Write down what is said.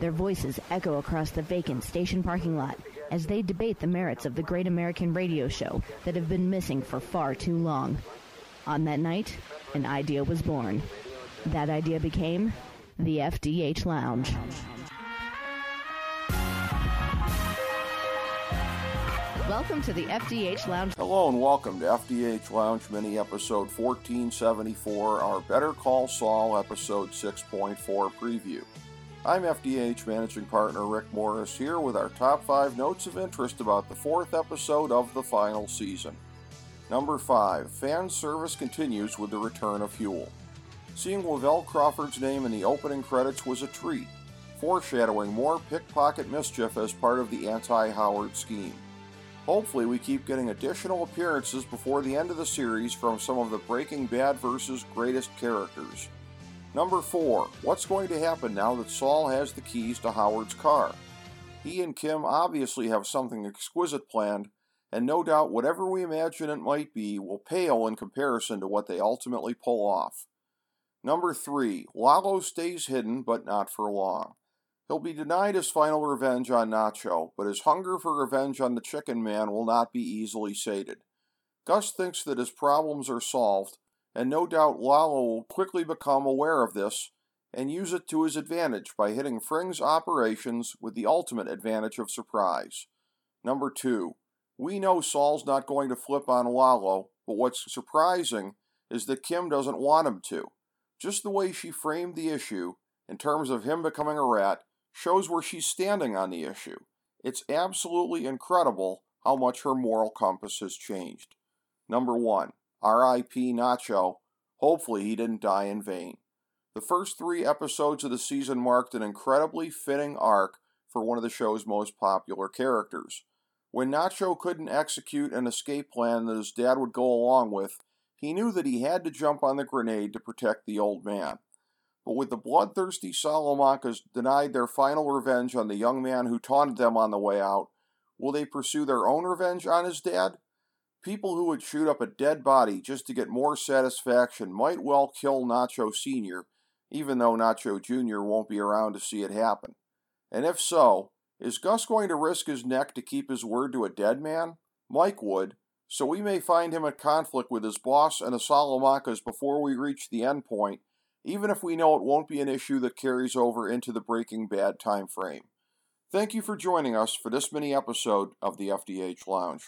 Their voices echo across the vacant station parking lot as they debate the merits of the great American radio show that have been missing for far too long. On that night, an idea was born. That idea became the FDH Lounge. Welcome to the FDH Lounge. Hello and welcome to FDH Lounge Mini episode 1474, our Better Call Saul episode 6.4 preview. I'm FDH Managing Partner Rick Morris here with our top five notes of interest about the fourth episode of the final season. Number 5. Fan service continues with the return of Huell. Seeing Lavell Crawford's name in the opening credits was a treat, foreshadowing more pickpocket mischief as part of the anti Howard scheme. Hopefully, we keep getting additional appearances before the end of the series from some of the Breaking Bad vs. greatest characters. Number 4. What's going to happen now that Saul has the keys to Howard's car? He and Kim obviously have something exquisite planned, and no doubt whatever we imagine it might be will pale in comparison to what they ultimately pull off. Number 3. Lalo stays hidden, but not for long. He'll be denied his final revenge on Nacho, but his hunger for revenge on the Chicken Man will not be easily sated. Gus thinks that his problems are solved, and no doubt Lalo will quickly become aware of this and use it to his advantage by hitting Fring's operations with the ultimate advantage of surprise. Number 2. We know Saul's not going to flip on Lalo, but what's surprising is that Kim doesn't want him to. Just the way she framed the issue, in terms of him becoming a rat, shows where she's standing on the issue. It's absolutely incredible how much her moral compass has changed. Number 1. R.I.P. Nacho. Hopefully, he didn't die in vain. The first three episodes of the season marked an incredibly fitting arc for one of the show's most popular characters. When Nacho couldn't execute an escape plan that his dad would go along with, he knew that he had to jump on the grenade to protect the old man. But with the bloodthirsty Salamancas denied their final revenge on the young man who taunted them on the way out, will they pursue their own revenge on his dad? People who would shoot up a dead body just to get more satisfaction might well kill Nacho Sr., even though Nacho Jr. won't be around to see it happen. And if so, is Gus going to risk his neck to keep his word to a dead man? Mike would, so we may find him at conflict with his boss and the Salamancas before we reach the end point, even if we know it won't be an issue that carries over into the Breaking Bad time frame. Thank you for joining us for this mini episode of the FDH Lounge.